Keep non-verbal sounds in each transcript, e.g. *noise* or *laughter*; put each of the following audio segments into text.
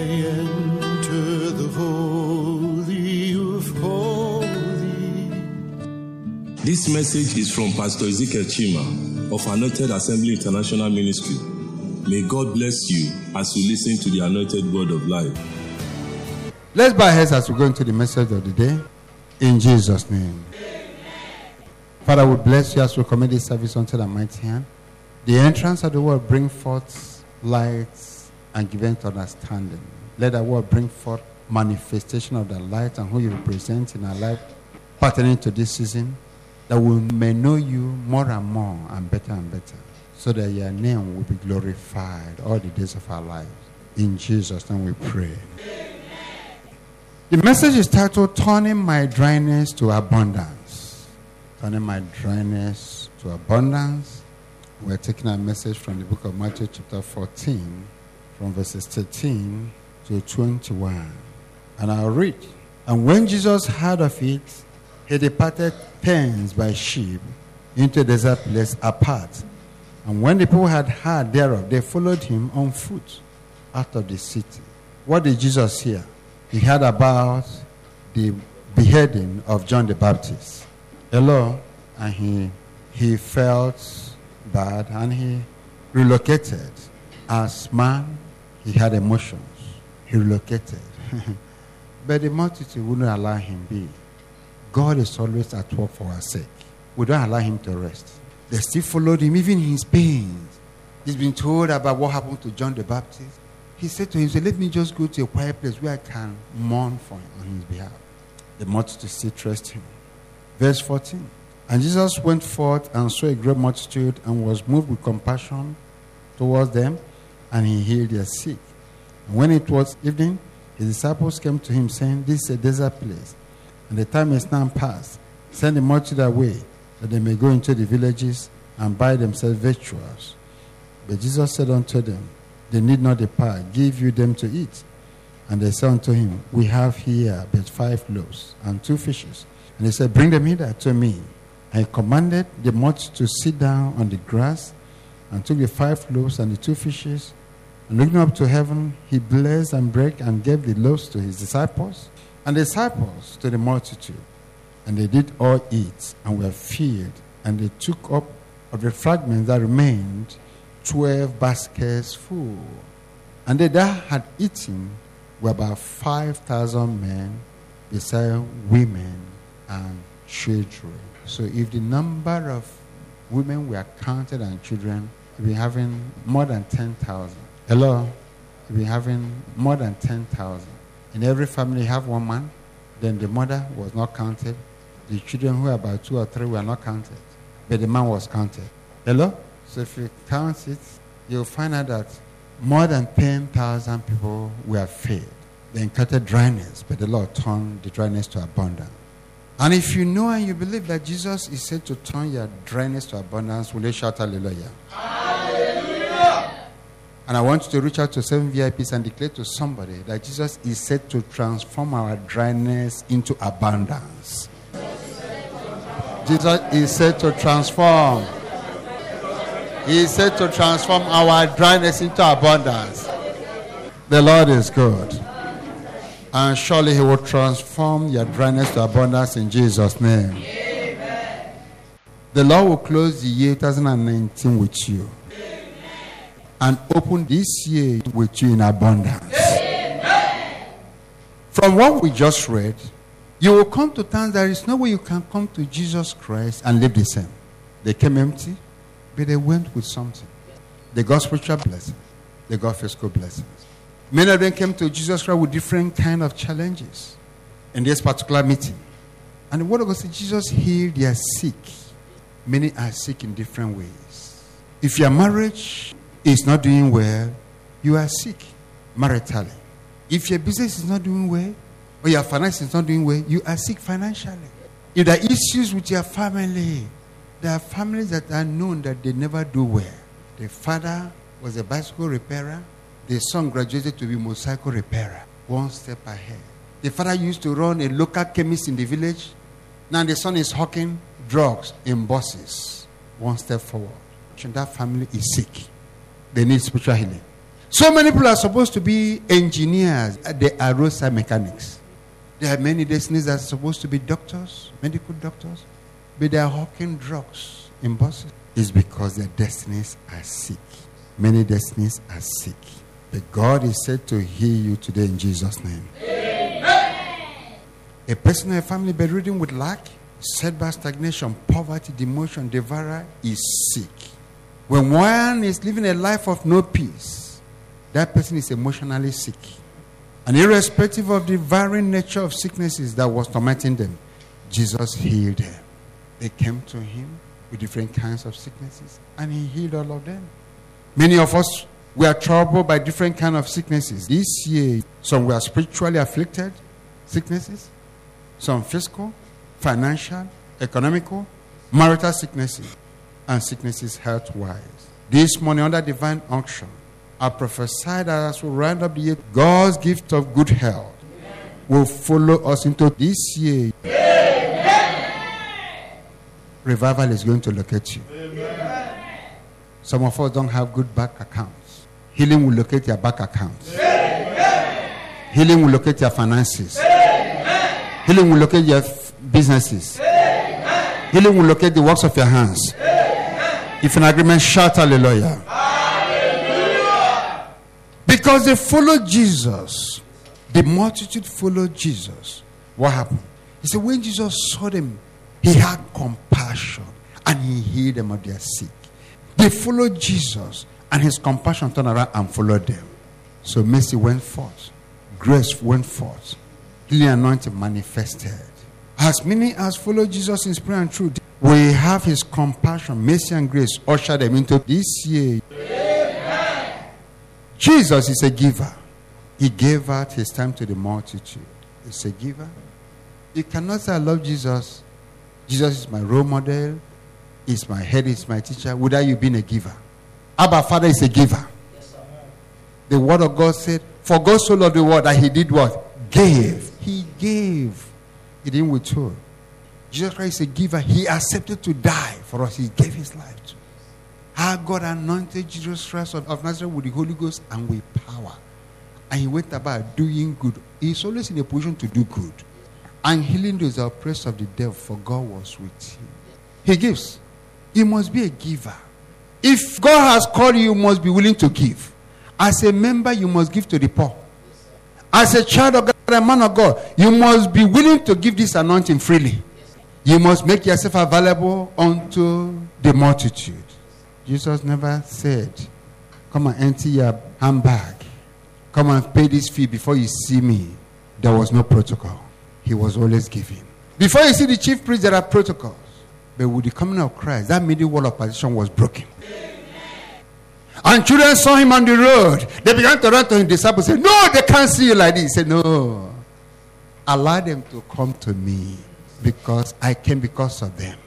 enter the holy of holies. This message is from Pastor Ezekiel Chima of Anointed Assembly International Ministry. May God bless you as you listen to the anointed word of life. Let's bow our heads as we go into the message of the day. In Jesus' name. Father, we bless you as we commit this service unto the mighty hand. The entrance of the word bring forth light and give to understanding. Let the word bring forth manifestation of the light and who you represent in our life pertaining to this season, that we may know you more and more and better and better, so that your name will be glorified all the days of our lives. In Jesus' name we pray. The message is titled Turning My Dryness to Abundance. Turning my dryness to abundance. We're taking a message from the book of Matthew, chapter 14, from verses 13 to 21. And I'll read. And when Jesus heard of it, he departed thence by ship into a desert place apart. And when the people had heard thereof, they followed him on foot out of the city. What did Jesus hear? He heard about the beheading of John the Baptist. Hello? And he, he felt bad and he relocated. As man, he had emotions. He relocated. *laughs* but the multitude wouldn't allow him be. God is always at work for our sake. We don't allow him to rest. They still followed him, even in his pains. He's been told about what happened to John the Baptist. He said to him, Let me just go to a quiet place where I can mourn for him on his behalf. The multitude still trust him. Verse 14. And Jesus went forth and saw a great multitude and was moved with compassion towards them, and he healed their sick. When it was evening, his disciples came to him, saying, This is a desert place, and the time is now past. Send the multitude away, that they may go into the villages and buy themselves victuals. But Jesus said unto them, They need not depart, give you them to eat. And they said unto him, We have here but five loaves and two fishes. And he said, Bring them hither to me. And he commanded the multitude to sit down on the grass, and took the five loaves and the two fishes. And looking up to heaven, he blessed and broke and gave the loaves to his disciples, and the disciples to the multitude. And they did all eat and were filled, and they took up of the fragments that remained twelve baskets full. And they that had eaten were about five thousand men, besides women and children. So if the number of women were counted and children, we'd be having more than 10,000. Hello? We'd be having more than 10,000. In every family, you have one man. Then the mother was not counted. The children who were about two or three were not counted. But the man was counted. Hello? So if you count it, you'll find out that more than 10,000 people were fed. They encountered dryness, but the Lord turned the dryness to abundance. And if you know and you believe that Jesus is said to turn your dryness to abundance, will you shout? Hallelujah! And I want you to reach out to seven VIPs and declare to somebody that Jesus is said to transform our dryness into abundance. Jesus is said to transform. He is said to transform our dryness into abundance. The Lord is good. And surely He will transform your dryness to abundance in Jesus' name. Amen. The Lord will close the year 2019 with you and open this year with you in abundance. Amen. From what we just read, you will come to times there is no way you can come to Jesus Christ and live the same. They came empty, but they went with something. They got spiritual blessings, they got physical blessings. Many of them came to Jesus Christ with different kind of challenges in this particular meeting. And the word of God says Jesus healed their sick. Many are sick in different ways. If your marriage is not doing well, you are sick maritally. If your business is not doing well, or your finance is not doing well, you are sick financially. If there are issues with your family, there are families that are known that they never do well. The father was a bicycle repairer, the son graduated to be motorcycle repairer, one step ahead. The father used to run a local chemist in the village. Now the son is hawking drugs in buses, one step forward. And that family is sick. They need spiritual healing. So many people are supposed to be engineers. Uh, they are roadside mechanics. There are many destinies that are supposed to be doctors, medical doctors, but they are hawking drugs in buses. It's because their destinies are sick. Many destinies are sick. But God is said to heal you today in Jesus' name. A person in a family bedridden with lack, setback, stagnation, poverty, demotion, devourer is sick. When one is living a life of no peace, that person is emotionally sick. And irrespective of the varying nature of sicknesses that was tormenting them, Jesus healed them. They came to him with different kinds of sicknesses, and he healed all of them. Many of us we are troubled by different kinds of sicknesses. This year, some were spiritually afflicted sicknesses, some physical, financial, economical, marital sicknesses, and sicknesses health wise. This morning, under divine unction, I prophesy that as we round up the year, God's gift of good health will follow us into this year. Revival is going to locate you. Some of us don't have good bank accounts. Healing will locate your bank accounts. Healing will locate your finances. Healing will locate your businesses. Healing will locate the works of your hands. If in agreement, shout hallelujah. Hallelujah. Because they followed Jesus. The multitude followed Jesus. What happened? He said, when Jesus saw them, he had compassion and he healed them of their sick. They followed Jesus and his compassion turned around and followed them. So mercy went forth, grace went forth, healing anointing manifested. As many as followed Jesus in spirit and truth, we have his compassion, mercy, and grace usher them into this year. Jesus is a giver. He gave out his time to the multitude. He's a giver. You cannot say, I love Jesus. Jesus is my role model. He's my head, he's my teacher, without you being a giver. Abba Father is a giver. The word of God said, For God so loved the world that he did what? Gave. He gave. He didn't withhold. Jesus Christ is a giver. He accepted to die for us. He gave his life to. Us. How God anointed Jesus Christ of, of Nazareth with the Holy Ghost and with power. And he went about doing good. He's always in a position to do good. And healing those oppressed of the devil, for God was with him. He gives. He must be a giver. If God has called you, you must be willing to give. As a member, you must give to the poor. As a child of God, a man of God, you must be willing to give this anointing freely. You must make yourself available unto the multitude. Jesus never said, Come and empty your handbag. Come and pay this fee before you see me. There was no protocol. He was always giving. Before you see the chief priest, there are protocols. But with the coming of Christ, that middle wall of partition was broken. And children saw him on the road. They began to run to his disciples and say, No, they can't see you like this. He said, No. Allow them to come to me because I came because of them.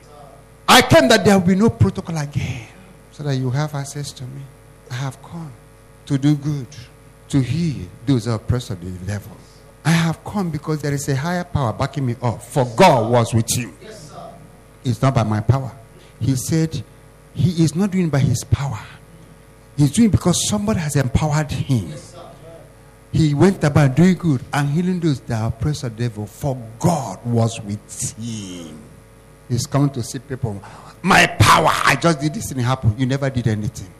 I came that there will be no protocol again. So that you have access to me. I have come to do good, to heal those oppressed of the devil. I have come because there is a higher power backing me up. For God was with him. It's not by my power. He said he is not doing by his power. He's doing because somebody has empowered him. He went about doing good and healing those that oppressed the devil. For God was with him. He's coming to see people. My power, I just did this and it happened. You never did anything.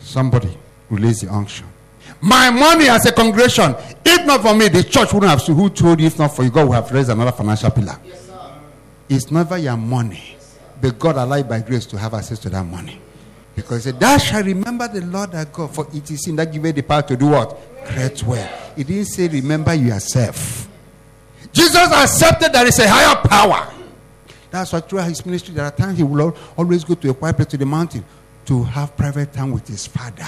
Somebody release the unction. My money as a congregation, if not for me, the church wouldn't have. Who told you if not for you, God would have raised another financial pillar. It's never your money, but God allowed by grace to have access to that money. Because he said, Thou shalt remember the Lord thy God, for it is in that give you the power to do what? Create well. He didn't say, Remember yourself. Jesus accepted that there is a higher power. That's why throughout his ministry, there are times he will always go to a quiet place to the mountain to have private time with his father.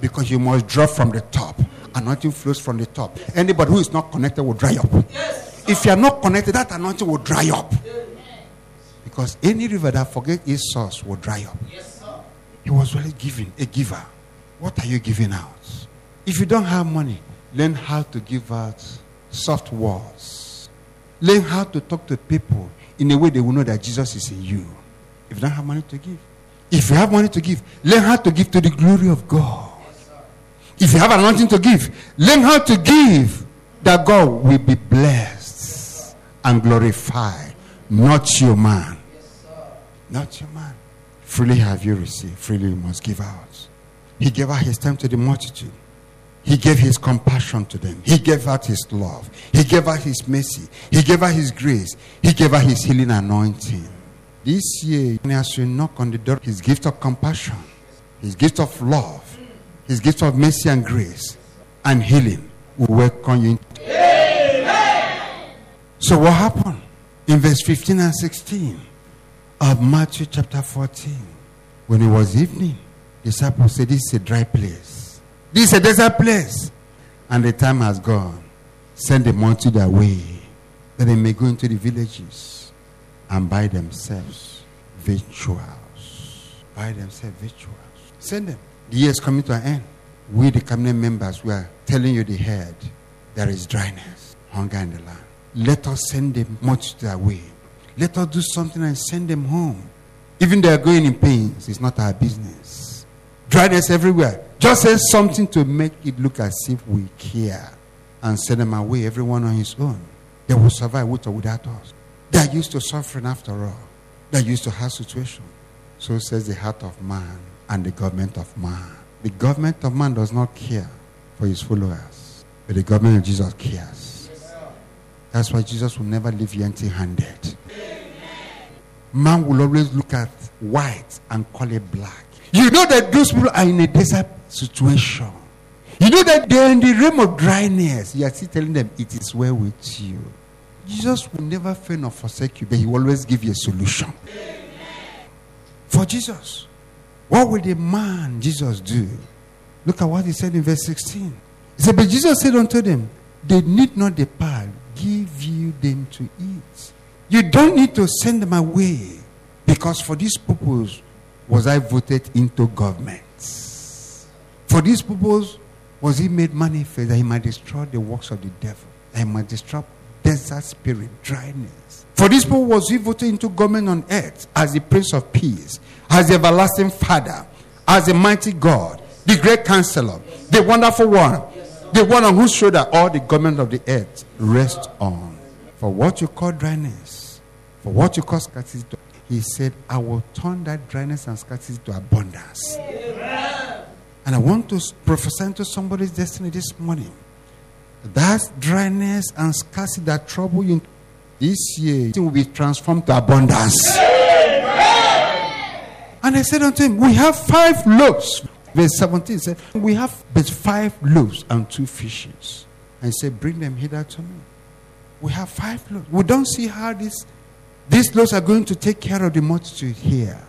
Because you must draw from the top. Anointing flows from the top. Anybody who is not connected will dry up. If you are not connected, that anointing will dry up. Because any river that forgets its source will dry up. Yes, He was really giving, a giver. What are you giving out? If you don't have money, learn how to give out soft words. Learn how to talk to people in a way they will know that Jesus is in you. If you don't have money to give, if you have money to give, learn how to give to the glory of God. If you have anointing to give, learn how to give that God will be blessed and glorified. Not your man. Not your man. Freely have you received, freely you must give out. He gave out his time to the multitude. He gave his compassion to them. He gave out his love. He gave out his mercy. He gave out his grace. He gave out his healing anointing. This year, as you knock on the door, his gift of compassion, his gift of love, his gift of mercy and grace and healing will welcome you. So what happened? In verse 15 and 16 of Matthew chapter 14, when it was evening, disciples said, This is a dry place. This is a desert place. And the time has gone. Send the multitude away that they may go into the villages and buy themselves victuals. Buy themselves victuals. Send them. The year is coming to an end. We, the cabinet members, we are telling you the head. There is dryness, hunger in the land. Let us send them much away. Let us do something and send them home. Even they are going in pains, it's not our business. Dryness everywhere. Just say something to make it look as if we care and send them away, everyone on his own. They will survive with or without us. They are used to suffering after all. They are used to hard situation. So says the heart of man and the government of man. The government of man does not care for his followers, but the government of Jesus cares. That's why Jesus will never leave you empty handed. Man will always look at white and call it black. You know that those people are in a desert situation. You know that they're in the realm of dryness. You are still telling them it is well with you. Jesus will never fail nor forsake you, but he will always give you a solution. For Jesus, what will the man Jesus do? Look at what he said in verse 16. He said, But Jesus said unto them, They need not depart, give you them to eat. You don't need to send them away, because for this purpose was I voted into government. For this purpose was he made manifest that he might destroy the works of the devil, that he might destroy desert spirit, dryness. For this purpose was he voted into government on earth as the Prince of Peace, as the everlasting Father, as the mighty God, the great counselor, the wonderful one, the one on whose shoulder all the government of the earth rests on. For what you call dryness, for what you call scarcity, he said, I will turn that dryness and scarcity to abundance. And I want to prophesy to somebody's destiny this morning. That dryness and scarcity that trouble you this year it will be transformed to abundance. And I said unto him, We have five loaves. Verse 17 said, We have but five loaves and two fishes. And he said, Bring them hither to me. We have five loaves. We don't see how this, these laws are going to take care of the multitude here.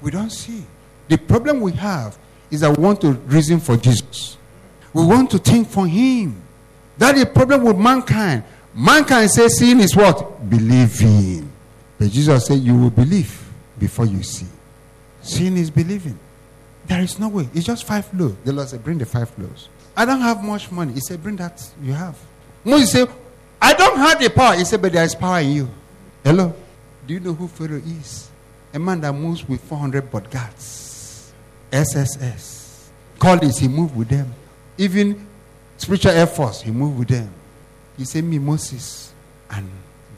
We don't see. The problem we have is that we want to reason for Jesus. We want to think for him. That is the problem with mankind. Mankind says seeing is what? Believing. But Jesus said you will believe before you see. Seeing is believing. There is no way. It's just five loaves. The Lord said, Bring the five loaves. I don't have much money. He said, Bring that you have. Moses said, I don't have the power. He said, But there is power in you. Hello? Do you know who Pharaoh is? A man that moves with 400 bodyguards. SSS. Call this, he moved with them. Even spiritual air force, he moved with them. He said, Me, Moses, and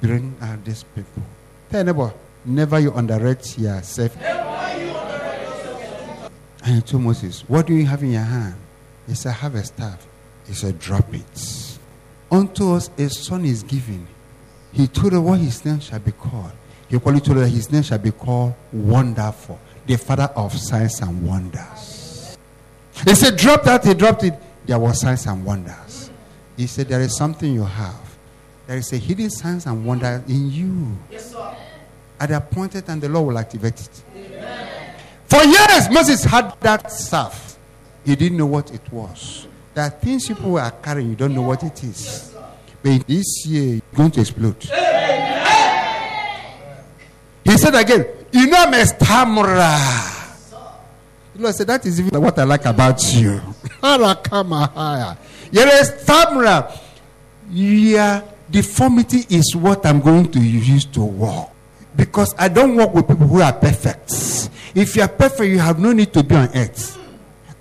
bring out these people. Tell neighbor, never you underrate yourself. And he told Moses, What do you have in your hand? He said, I have a staff. He said, Drop it. Unto us a son is given. He told her what his name shall be called. He probably told her that his name shall be called Wonderful, the father of signs and wonders. He said, Drop that. He dropped it. There was signs and wonders. He said, There is something you have. There is a hidden signs and wonder in you. Yes, sir. At the appointed time, the Lord will activate it. For years, Moses had that staff. He didn't know what it was. There are things people are carrying, you don't know what it is. But this year, it's going to explode. He said again, You know, Lord said, That is even what I like about you. *laughs* You're a. Your deformity is what I'm going to use to walk. Because I don't work with people who are perfect. If you are perfect, you have no need to be on earth.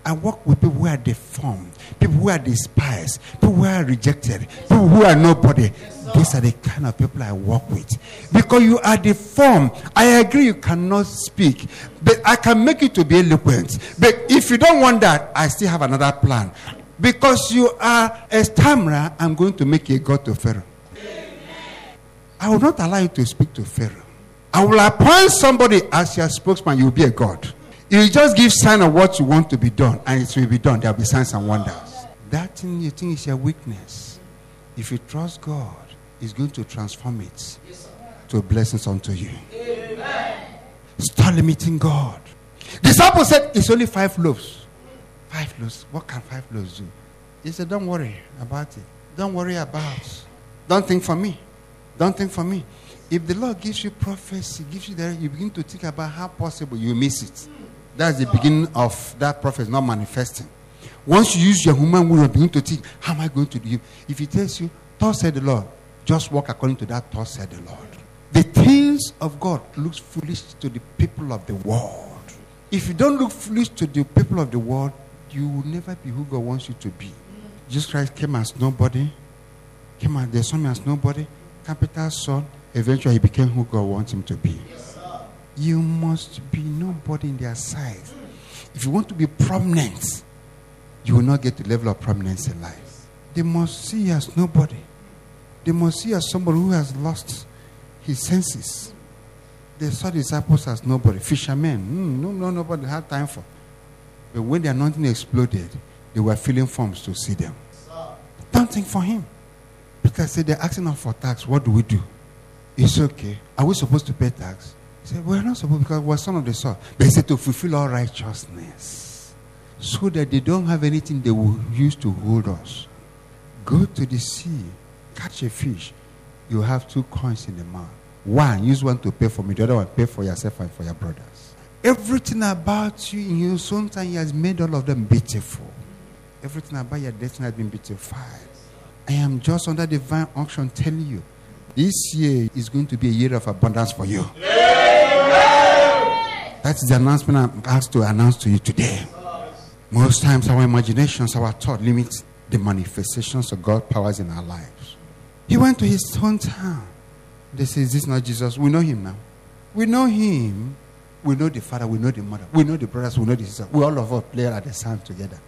I work with people who are deformed. people who are despised, people who are rejected, people who are nobody. These are the kind of people I work with. Because you are deformed. I agree you cannot speak, but I can make you to be eloquent. But if you don't want that, I still have another plan. Because you are a stammerer, I'm going to make you a God to Pharaoh. I will not allow you to speak to Pharaoh. I will appoint somebody as your spokesman. You will be a God. You just give sign of what you want to be done, and it will be done. There will be signs and wonders. That thing you think is your weakness. If you trust God, He's going to transform it to blessings unto you. Start limiting God. Disciple said it's only five loaves. Five loaves. What can five loaves do? He said, Don't worry about it. Don't worry about. Don't think for me. Don't think for me. If the Lord gives you prophecy, gives you that, you begin to think about how possible you miss it. That's the beginning of that prophecy not manifesting. Once you use your human will, you begin to think, how am I going to do? If he tells you, thus said the Lord, just walk according to that thus said the Lord. The things of God looks foolish to the people of the world. If you don't look foolish to the people of the world, you will never be who God wants you to be. Jesus Christ came as nobody, came as the son as nobody, capital son. Eventually, he became who God wants him to be. You must be nobody in their sight. If you want to be prominent, you will not get the level of prominence in life. They must see you as nobody. They must see as somebody who has lost his senses. They saw disciples as nobody, fishermen. Mm, no, no, nobody had time for. But when the anointing exploded, they were filling forms to see them. Don't think for him. Said, They're asking us for tax. What do we do? It's okay. Are we supposed to pay tax? He said, We're not supposed because we're son of the soil. But he said to fulfill all righteousness. So that they don't have anything they will use to hold us. Go to the sea, catch a fish. You have two coins in the mouth. One, use one to pay for me, the other one, pay for yourself and for your brothers. Everything about you in your own time, He has made all of them beautiful. Everything about your destiny has been beautified. I am just under divine unction telling you this year is going to be a year of abundance for you. That's the announcement I'm asked to announce to you today. Most times, our imaginations, our thought limits the manifestations of God's powers in our lives. He went to his hometown. They say, Is this not Jesus? We know him now. We know him. We know the father. We know the mother. We know the brothers. We know the sisters. We all of us play at the sand together.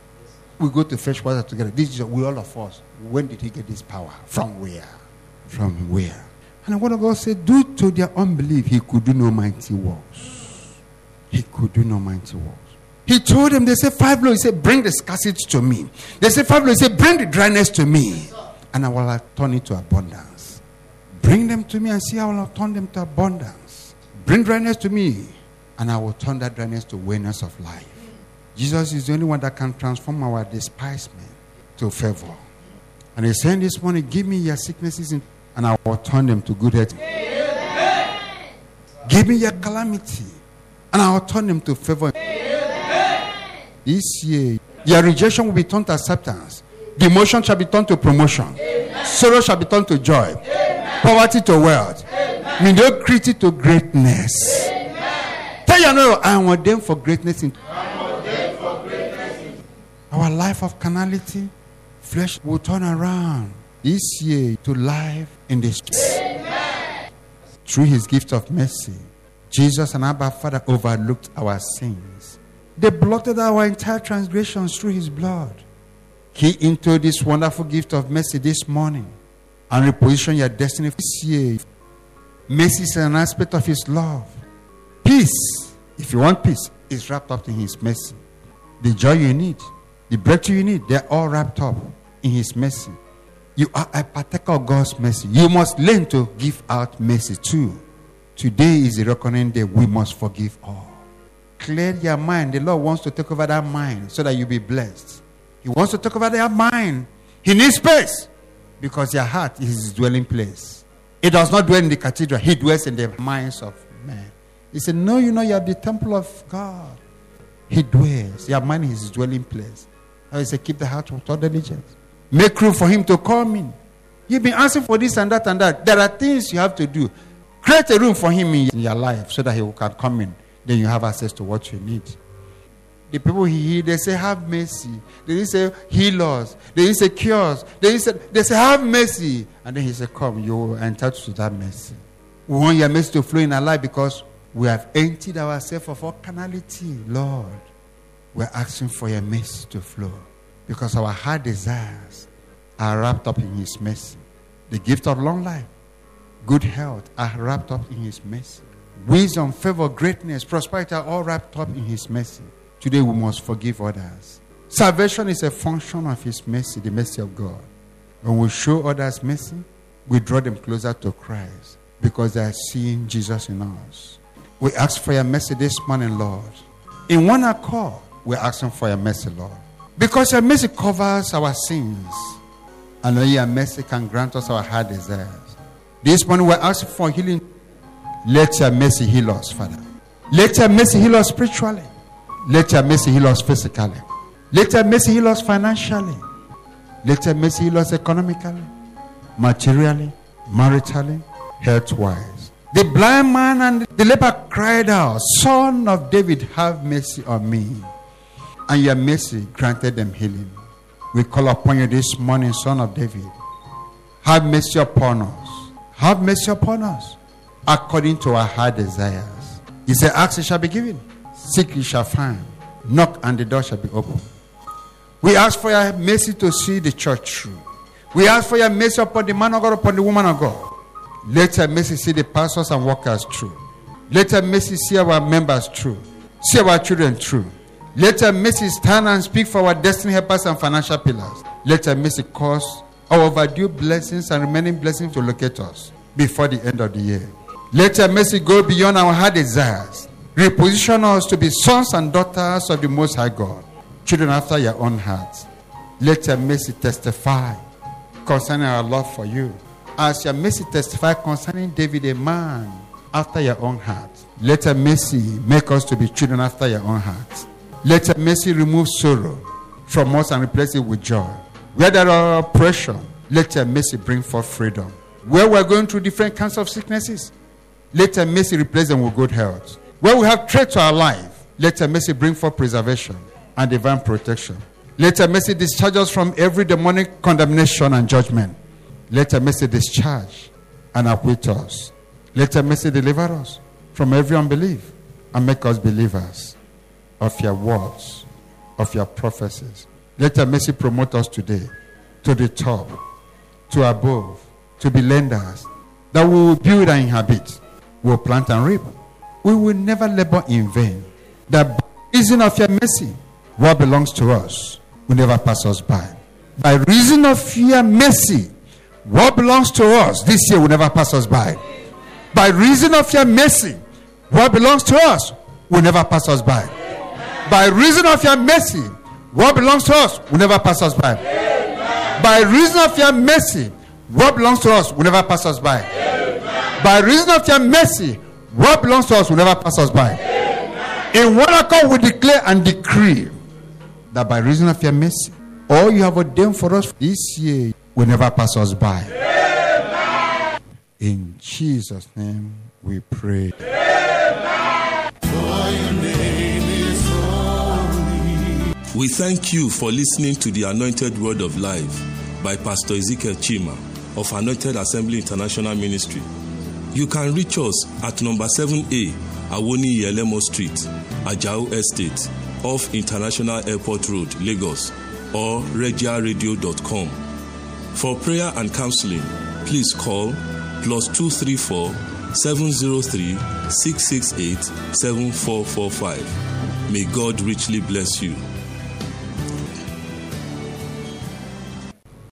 We go to fresh water together. This is we all of us. When did he get this power? From where? From where? And the word of God said, Due to their unbelief, he could do no mighty works. He could do no mighty works. He told them, they said, Five loaves. He said, Bring the scarcity to me. They said, Five loaves. He said, Bring the dryness to me. And I will turn it to abundance. Bring them to me and see I will turn them to abundance. Bring dryness to me, and I will turn that dryness to awareness of life. Jesus is the only one that can transform our despisement to favor. And he's saying this morning, give me your sicknesses and I will turn them to good health. Give me your calamity and I will turn them to favor. This year, your rejection will be turned to acceptance. Demotion shall be turned to promotion. Sorrow shall be turned to joy. Poverty to wealth. Mediocrity to greatness. Tell your neighbor, I want them for greatness. In our life of carnality, flesh will turn around this year to life in the spirit. Through his gift of mercy, Jesus and Abba Father overlooked our sins. They blotted our entire transgressions through his blood. He into this wonderful gift of mercy this morning and reposition your destiny this year. Mercy is an aspect of his love. Peace, if you want peace, is wrapped up in his mercy. The joy you need, the breakthrough you need, they're all wrapped up in his mercy. You are a partaker of God's mercy. You must learn to give out mercy too. Today is the reckoning day. We must forgive all. Clear your mind. The Lord wants to take over that mind so that you be blessed. He wants to talk about their mind. He needs space because your heart is his dwelling place. It does not dwell in the cathedral, he dwells in the minds of men. He said, No, you know, you are the temple of God. He dwells. Your mind is his dwelling place. I said, Keep the heart with all diligence. Make room for him to come in. You've been asking for this and that and that. There are things you have to do. Create a room for him in your life so that he can come in. Then you have access to what you need. The people he healed, they say, Have mercy. They didn't say, Heal us. They didn't say, Cure us. They, didn't say, they say, Have mercy. And then he said, Come, you are entitled to that mercy. We want your mercy to flow in our life because we have emptied ourselves of all carnality, Lord. We're asking for your mercy to flow because our heart desires are wrapped up in his mercy. The gift of long life, good health are wrapped up in his mercy. Wisdom, favor, greatness, prosperity are all wrapped up in his mercy. Today we must forgive others. Salvation is a function of his mercy, the mercy of God. When we show others mercy, we draw them closer to Christ because they are seeing Jesus in us. We ask for your mercy this morning, Lord. In one accord, we're asking for your mercy, Lord. Because your mercy covers our sins. And only your mercy can grant us our heart desires. This morning, we're asking for healing. Let your mercy heal us, Father. Let your mercy heal us spiritually. Your mercy heal us physically. Your mercy heal us financially. Your mercy heal us economically, materially, maritally, health wise. The blind man and the leper cried out, Son of David, have mercy on me. And your mercy granted them healing. We call upon you this morning, Son of David. Have mercy upon us. Have mercy upon us according to our heart desires. He said, Ask, it shall be given. Seek, you shall find. Knock, and the door shall be opened. We ask for your mercy to see the church through. We ask for your mercy upon the man of God, upon the woman of God. Let your mercy see the pastors and workers through. Let your mercy see our members through. See our children through. Let your mercy stand and speak for our destiny helpers and financial pillars. Let your mercy cause our overdue blessings and remaining blessings to locate us before the end of the year. Let your mercy go beyond our heart desires. Reposition us to be sons and daughters of the Most High God, children after your own heart. Let your mercy testify concerning our love for you. As your mercy testify concerning David, a man after your own heart. Let your mercy make us to be children after your own heart. Let your mercy remove sorrow from us and replace it with joy. Where there are oppression, let your mercy bring forth freedom. Where we're going through different kinds of sicknesses, let your mercy replace them with good health. Where we have threat to our life, let your mercy bring forth preservation and divine protection. Let your mercy discharge us from every demonic condemnation and judgment. Let your mercy discharge and acquit us. Let your mercy deliver us from every unbelief and make us believers of your words, of your prophecies. Let your mercy promote us today to the top, to above, to be lenders, that we will build and inhabit, we will plant and reap. We will never labor in vain. The reason of your mercy, what belongs to us will never pass us by. By reason of your mercy, what belongs to us this year will never pass us by. By reason of your mercy, what belongs to us will never pass us by. By reason of your mercy, what belongs to us will never pass us by. By reason of your mercy, what belongs to us will never pass us by. By reason of your mercy, what belongs to us will never pass us by. In one accord, we declare and decree that by reason of your mercy, all you have ordained for us this year will never pass us by. In Jesus' name we pray. We thank you for listening to the Anointed Word of Life by Pastor Ezekiel Chima of Anointed Assembly International Ministry. You can reach us at number 7A Awoniyi Elemo Street, Ajao Estate, off International Airport Road, Lagos, or regiaradio.com. For prayer and counseling, please call plus 234 703 668 7445. May God richly bless you.